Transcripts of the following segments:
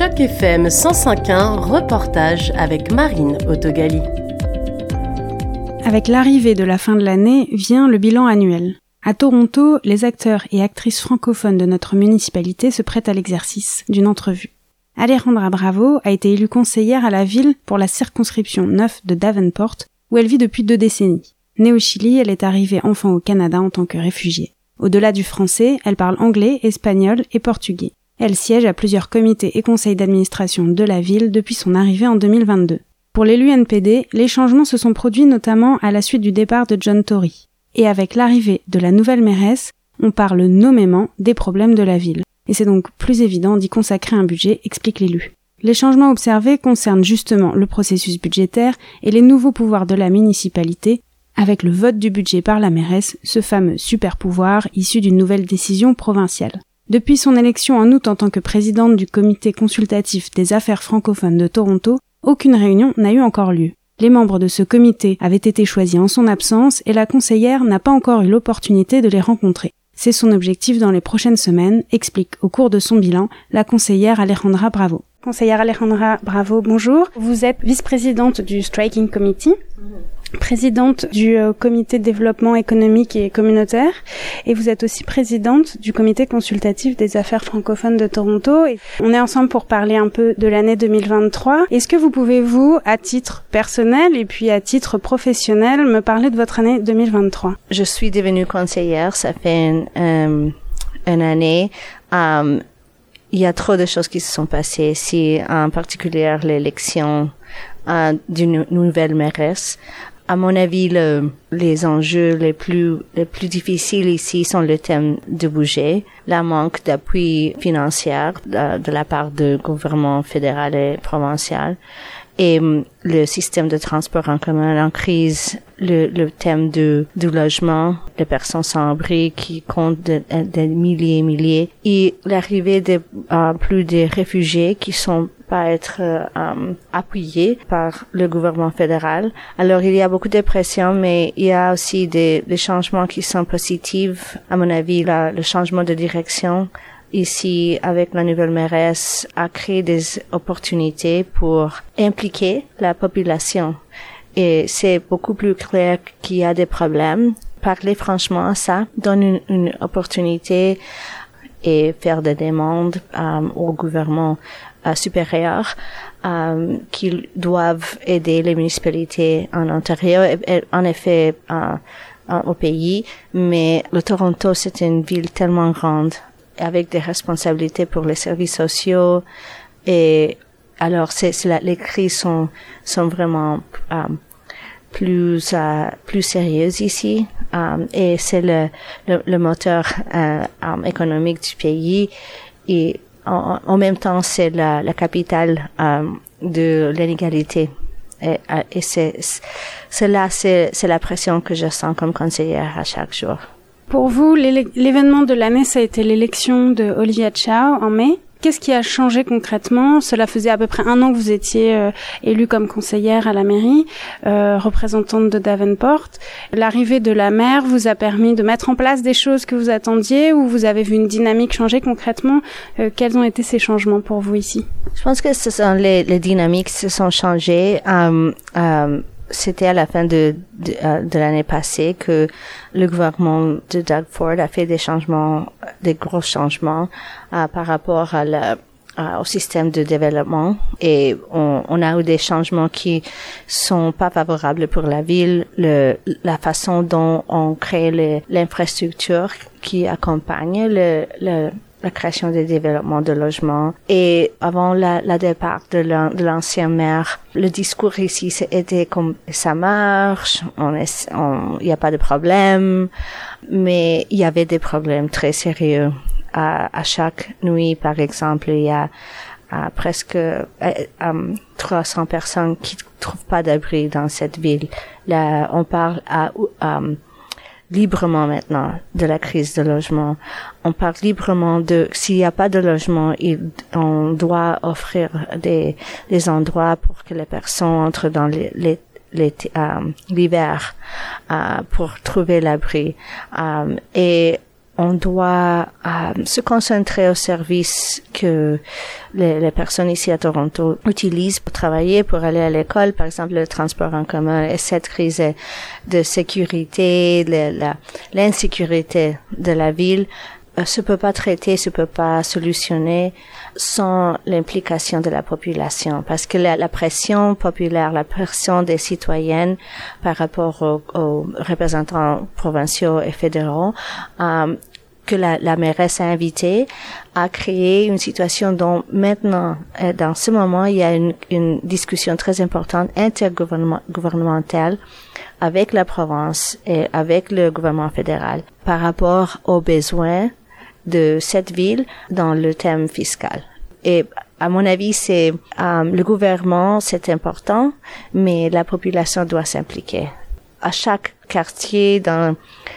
Choc FM 105.1, reportage avec Marine Autogali. Avec l'arrivée de la fin de l'année vient le bilan annuel. À Toronto, les acteurs et actrices francophones de notre municipalité se prêtent à l'exercice d'une entrevue. Alejandra Bravo a été élue conseillère à la ville pour la circonscription 9 de Davenport, où elle vit depuis deux décennies. Née au Chili, elle est arrivée enfant au Canada en tant que réfugiée. Au-delà du français, elle parle anglais, espagnol et portugais. Elle siège à plusieurs comités et conseils d'administration de la ville depuis son arrivée en 2022. Pour l'élu NPD, les changements se sont produits notamment à la suite du départ de John Tory. Et avec l'arrivée de la nouvelle mairesse, on parle nommément des problèmes de la ville. Et c'est donc plus évident d'y consacrer un budget, explique l'élu. Les changements observés concernent justement le processus budgétaire et les nouveaux pouvoirs de la municipalité, avec le vote du budget par la mairesse, ce fameux super pouvoir issu d'une nouvelle décision provinciale. Depuis son élection en août en tant que présidente du comité consultatif des affaires francophones de Toronto, aucune réunion n'a eu encore lieu. Les membres de ce comité avaient été choisis en son absence et la conseillère n'a pas encore eu l'opportunité de les rencontrer. C'est son objectif dans les prochaines semaines, explique au cours de son bilan la conseillère Alejandra Bravo. Conseillère Alejandra Bravo, bonjour. Vous êtes vice-présidente du Striking Committee présidente du euh, comité de développement économique et communautaire et vous êtes aussi présidente du comité consultatif des affaires francophones de Toronto. On est ensemble pour parler un peu de l'année 2023. Est-ce que vous pouvez vous à titre personnel et puis à titre professionnel me parler de votre année 2023 Je suis devenue conseillère, ça fait une, une année. Um, il y a trop de choses qui se sont passées. Ici, en particulier l'élection euh, d'une nouvelle mairesse à mon avis, le, les enjeux les plus, les plus difficiles ici sont le thème du budget, la manque d'appui financier de, de, la part du gouvernement fédéral et provincial, et hum, le système de transport en commun en crise, le, le thème du, du logement, les personnes sans abri qui comptent des milliers et milliers, et l'arrivée de euh, plus de réfugiés qui sont pas être euh, appuyés par le gouvernement fédéral. Alors il y a beaucoup de pression, mais il y a aussi des, des changements qui sont positifs. À mon avis, là, le changement de direction ici avec la nouvelle mairesse a créé des opportunités pour impliquer la population. Et c'est beaucoup plus clair qu'il y a des problèmes. Parler franchement, ça donne une, une opportunité et faire des demandes euh, au gouvernement euh, supérieur euh, qu'ils doivent aider les municipalités en Ontario. Et, en effet, au pays, mais le Toronto, c'est une ville tellement grande avec des responsabilités pour les services sociaux. Et alors c'est, les crises sont sont vraiment euh, plus euh, plus sérieuses ici. Euh, et c'est le, le, le moteur euh, euh, économique du pays. Et en, même temps c'est la, capitale de l'inégalité et, et c'est, c'est, c'est la pression que je sens comme conseillère à chaque jour. Pour vous, l'événement de l'année, ça a été l'élection de Olivia Chow en mai? Qu'est-ce qui a changé concrètement? Cela faisait à peu près un an que vous étiez euh, élue comme conseillère à la mairie, euh, représentante de Davenport. L'arrivée de la maire vous a permis de mettre en place des choses que vous attendiez ou vous avez vu une dynamique changer concrètement? Euh, Quels ont été ces changements pour vous ici? Je pense que ce sont les, les dynamiques se sont changées. Euh, euh c'était à la fin de, de, euh, de l'année passée que le gouvernement de Doug Ford a fait des changements, des gros changements euh, par rapport à la, au système de développement. Et on, on, a eu des changements qui sont pas favorables pour la ville, le, la façon dont on crée l'infrastructure qui accompagne le, le la création des développements de logements. Et avant la, la départ de l'ancien maire, le discours ici était comme ça marche, on il n'y a pas de problème, mais il y avait des problèmes très sérieux. À, à chaque nuit, par exemple, il y a presque 300 personnes qui trouvent pas d'abri dans cette ville. Là, on parle à, à librement maintenant de la crise de logement. On parle librement de s'il n'y a pas de logement, on doit offrir des, des endroits pour que les personnes entrent dans les, les euh, l'hiver euh, pour trouver l'abri. Euh, et on doit euh, se concentrer au service que les, les, personnes ici à Toronto utilisent pour travailler, pour aller à l'école, par exemple le transport en commun. Et cette crise de sécurité, l'insécurité de la ville euh, se peut pas traiter, se peut pas solutionner sans l'implication de la population, parce que la, pression populaire, la pression des citoyennes par rapport aux, représentants provinciaux et fédéraux, euh, que la, la mairesse a invité a créé une situation dont maintenant, euh, dans ce moment, il y a une, une discussion très importante intergouvernementale avec la province et avec le gouvernement fédéral par rapport aux besoins de cette ville dans le thème fiscal. Et à mon avis, c'est euh, le gouvernement, c'est important, mais la population doit s'impliquer. À chaque quartier, dans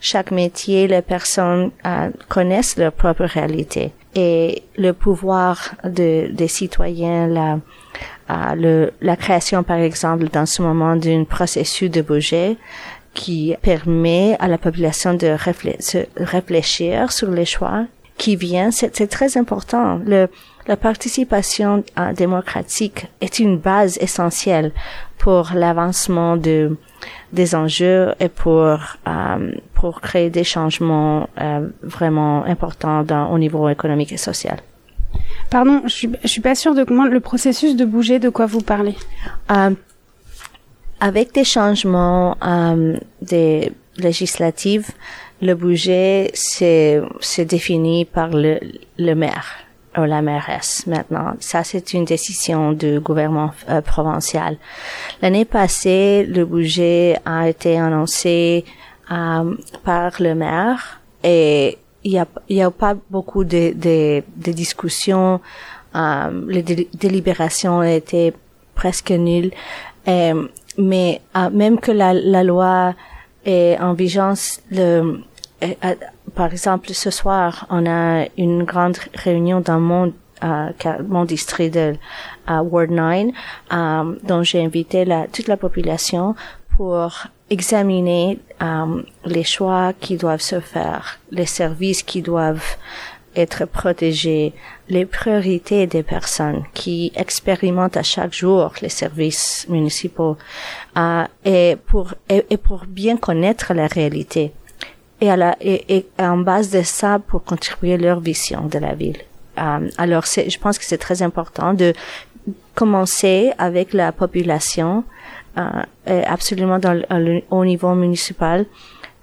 chaque métier, les personnes euh, connaissent leur propre réalité et le pouvoir de, des citoyens, la, euh, la création, par exemple, dans ce moment d'un processus de budget, qui permet à la population de réfléchir sur les choix qui viennent. C'est très important. La participation euh, démocratique est une base essentielle pour l'avancement de des enjeux et pour euh, pour créer des changements euh, vraiment importants dans, au niveau économique et social. Pardon, je suis je suis pas sûre de comment le processus de bouger de quoi vous parlez. Euh, avec des changements euh, des législatives, le budget c'est c'est défini par le le maire la mairesse maintenant. Ça, c'est une décision du gouvernement euh, provincial. L'année passée, le budget a été annoncé euh, par le maire et il y a, y a pas beaucoup de, de, de discussions. Euh, les délibérations étaient presque nulles. Mais euh, même que la, la loi est en vigence, le, par exemple, ce soir, on a une grande réunion dans mon, euh, mon district de Ward 9, euh, dont j'ai invité la, toute la population pour examiner euh, les choix qui doivent se faire, les services qui doivent être protégés, les priorités des personnes qui expérimentent à chaque jour les services municipaux euh, et pour et, pour bien connaître la réalité et, à la, et, et en base de ça pour contribuer leur vision de la ville. Euh, alors, je pense que c'est très important de commencer avec la population, euh, absolument dans au niveau municipal.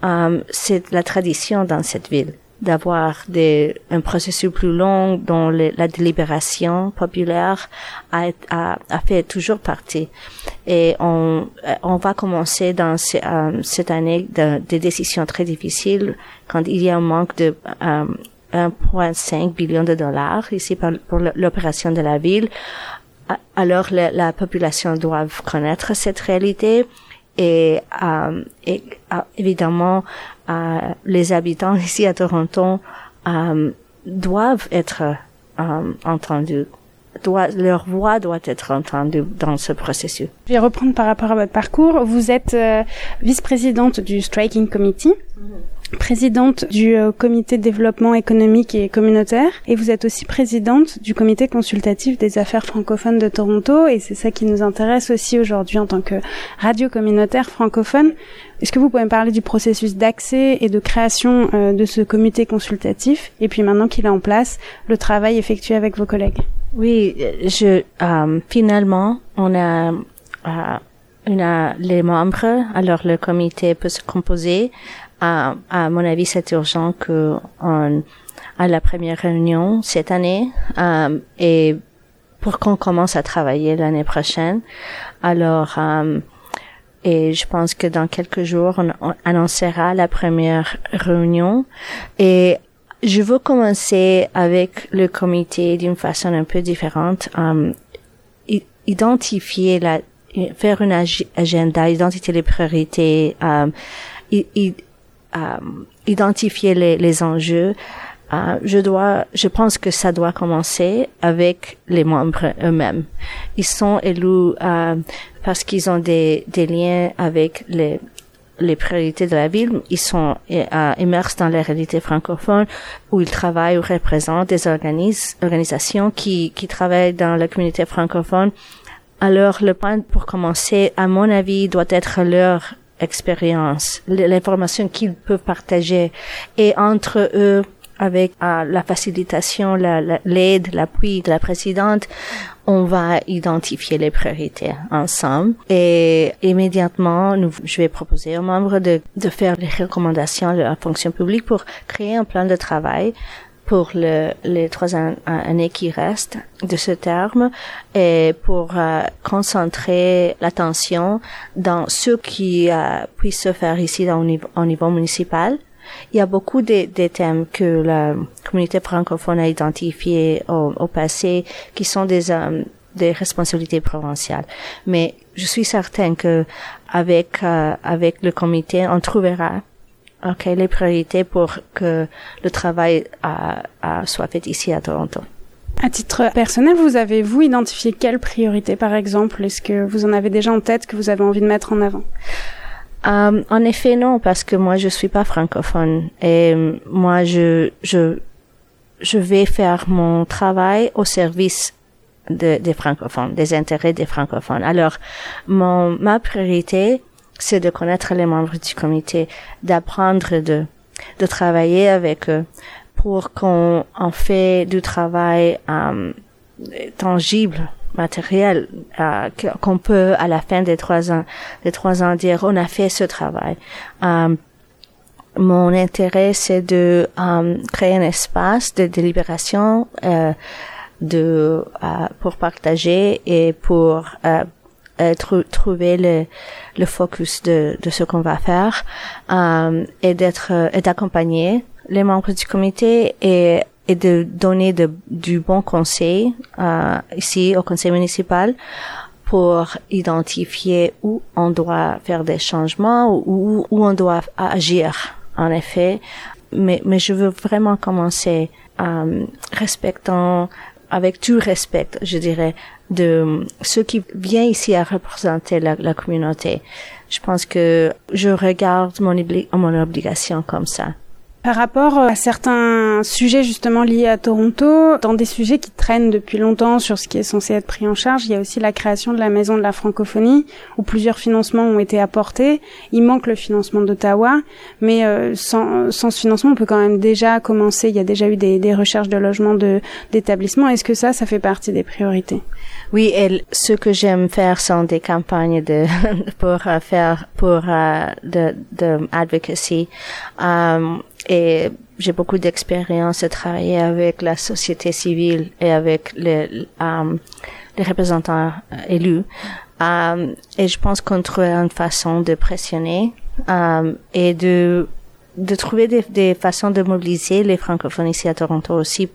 Euh, c'est la tradition dans cette ville d'avoir des, un processus plus long dont la délibération populaire a, a, a, fait toujours partie. Et on, on va commencer dans euh, cette année des décisions très difficiles quand il y a un manque de euh, 1,5 billion de dollars ici pour, l'opération de la ville. Alors la, la population doit connaître cette réalité et, euh, et euh, évidemment euh, les habitants ici à Toronto euh, doivent être euh, entendus. Doit, leur voix doit être entendue dans ce processus. Je vais reprendre par rapport à votre parcours. Vous êtes vice-présidente du Striking Committee. Mm-hmm présidente du euh, comité développement économique et communautaire et vous êtes aussi présidente du comité consultatif des affaires francophones de Toronto et c'est ça qui nous intéresse aussi aujourd'hui en tant que radio communautaire francophone. Est-ce que vous pouvez me parler du processus d'accès et de création euh, de ce comité consultatif et puis maintenant qu'il est en place, le travail effectué avec vos collègues? Oui, je euh, finalement on a une, les membres, alors le comité peut se composer à, à mon avis, c'est urgent que on à la première réunion cette année euh, et pour qu'on commence à travailler l'année prochaine. Alors, euh, et je pense que dans quelques jours, on, annoncera la première réunion. Et je veux commencer avec le comité d'une façon un peu différente. Euh, identifier la, faire une agenda, identifier les priorités, euh, euh, identifier les, les enjeux, euh, je dois, je pense que ça doit commencer avec les membres eux-mêmes. Ils sont élus euh, parce qu'ils ont des, des liens avec les les priorités de la ville, ils sont euh, immersés dans la réalité francophone où ils travaillent ou représentent des organisations qui, qui travaillent dans la communauté francophone. Alors le point pour commencer, à mon avis, doit être leur expérience, l'information qu'ils peuvent partager. Et entre eux avec euh, la facilitation, l'aide, l'appui de la présidente, on va identifier les priorités ensemble. Et immédiatement, je vais proposer aux membres de, de faire les recommandations de la fonction publique pour créer un plan de travail pour le, les trois années qui restent de ce terme et pour euh, concentrer l'attention dans ce qui euh, puisse se faire ici au niveau, au niveau municipal il y a beaucoup de, de, thèmes que la communauté francophone a identifiés au, au passé qui sont des, euh, des responsabilités provinciales. Mais je suis certaine que avec, euh, avec le comité, on trouvera ok les priorités pour que le travail euh, soit fait ici à Toronto. À titre personnel, vous avez-vous identifié quelles priorités, par exemple? Est-ce que vous en avez déjà en tête que vous avez envie de mettre en avant? Euh, en effet, non, parce que moi, je suis pas francophone et moi, je, je, je vais faire mon travail au service de, des francophones, des intérêts des francophones. Alors, mon, ma priorité, c'est de connaître les membres du comité, d'apprendre de, de travailler avec eux pour qu'on en fait du travail euh, tangible matériel euh, qu'on peut à la fin des trois ans des trois ans dire on a fait ce travail. Euh, mon intérêt c'est de euh, créer un espace de délibération euh, de euh, pour partager et pour euh, trouver le, le focus de, de ce qu'on va faire et d'être et d'accompagner les membres du comité et et de donner de, du bon conseil euh, ici au conseil municipal pour identifier où on doit faire des changements ou où on doit agir en effet. Mais mais je veux vraiment commencer euh, respectant avec tout respect, je dirais, de ceux qui viennent ici à représenter la, la communauté. Je pense que je regarde mon, mon obligation comme ça. Par rapport à certains sujets justement liés à Toronto, dans des sujets qui traînent depuis longtemps sur ce qui est censé être pris en charge, il y a aussi la création de la Maison de la francophonie, où plusieurs financements ont été apportés. Il manque le financement d'Ottawa, mais euh, sans, sans, ce financement, on peut quand même déjà commencer. Il y a déjà eu des, recherches de logements d'établissements. Est-ce que ça, ça fait partie des priorités? Oui, et ce que j'aime faire sont des campagnes de pour faire pour de, de advocacy. Et j'ai beaucoup d'expérience à travailler avec la société civile et avec les, um, les représentants euh, élus. Um, et je pense qu'on trouve une façon de pressionner um, et de de trouver des, des, façons de mobiliser les francophones ici à Toronto aussi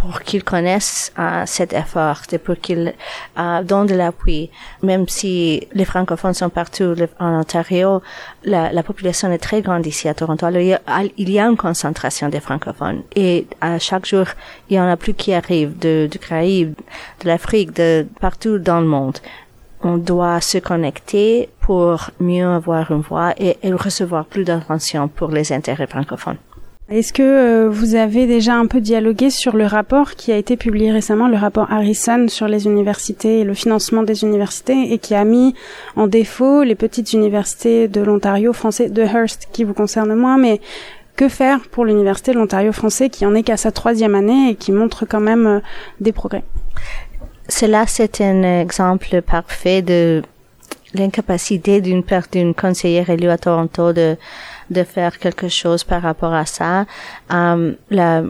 pour qu'ils connaissent euh, cet effort, et pour qu'ils euh, donnent de l'appui. Même si les francophones sont partout en Ontario, la, la, population est très grande ici à Toronto. Il, y a, il y a une concentration des francophones. Et à chaque jour, il y en a plus qui arrivent de, du Caraïbe, de l'Afrique, de partout dans le monde on doit se connecter pour mieux avoir une voix et, recevoir plus d'attention pour les intérêts francophones. Est-ce que euh, vous avez déjà un peu dialogué sur le rapport qui a été publié récemment, le rapport Harrison sur les universités et le financement des universités, et qui a mis en défaut les petites universités de l'Ontario français, de Hearst, qui vous concerne moins, mais que faire pour l'université de l'Ontario français qui en est qu'à sa troisième année et qui montre quand même euh, des progrès? Cela, c'est un exemple parfait de l'incapacité d'une d'une conseillère élue à Toronto de de faire quelque chose par rapport à ça. Um, la,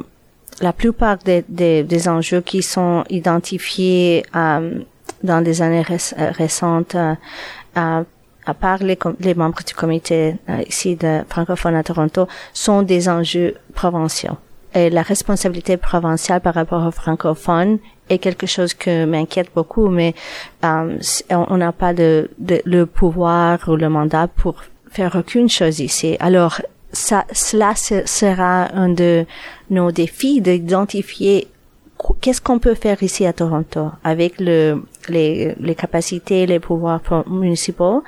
la plupart des, des, enjeux qui sont identifiés um, dans des années récentes, uh, à part les, les, membres du comité uh, ici de francophone à Toronto, sont des enjeux provinciaux. Et la responsabilité provinciale par rapport aux francophones est quelque chose que m'inquiète beaucoup, mais um, on n'a pas de, de, le pouvoir ou le mandat pour faire aucune chose ici. Alors, ça, cela sera un de nos défis d'identifier qu'est-ce qu'on peut faire ici à Toronto avec le, les, les capacités, les pouvoirs municipaux.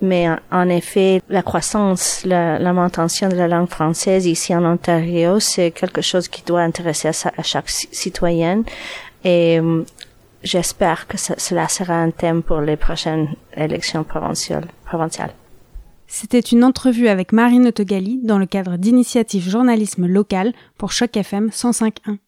Mais en effet, la croissance, la, la de la langue française ici en Ontario, c'est quelque chose qui doit intéresser à, chaque citoyen. Et hum, j'espère que cela sera un thème pour les prochaines élections provinciales. C'était une entrevue avec Marine Autogali dans le cadre d'initiatives journalisme local pour Choc FM 105.1.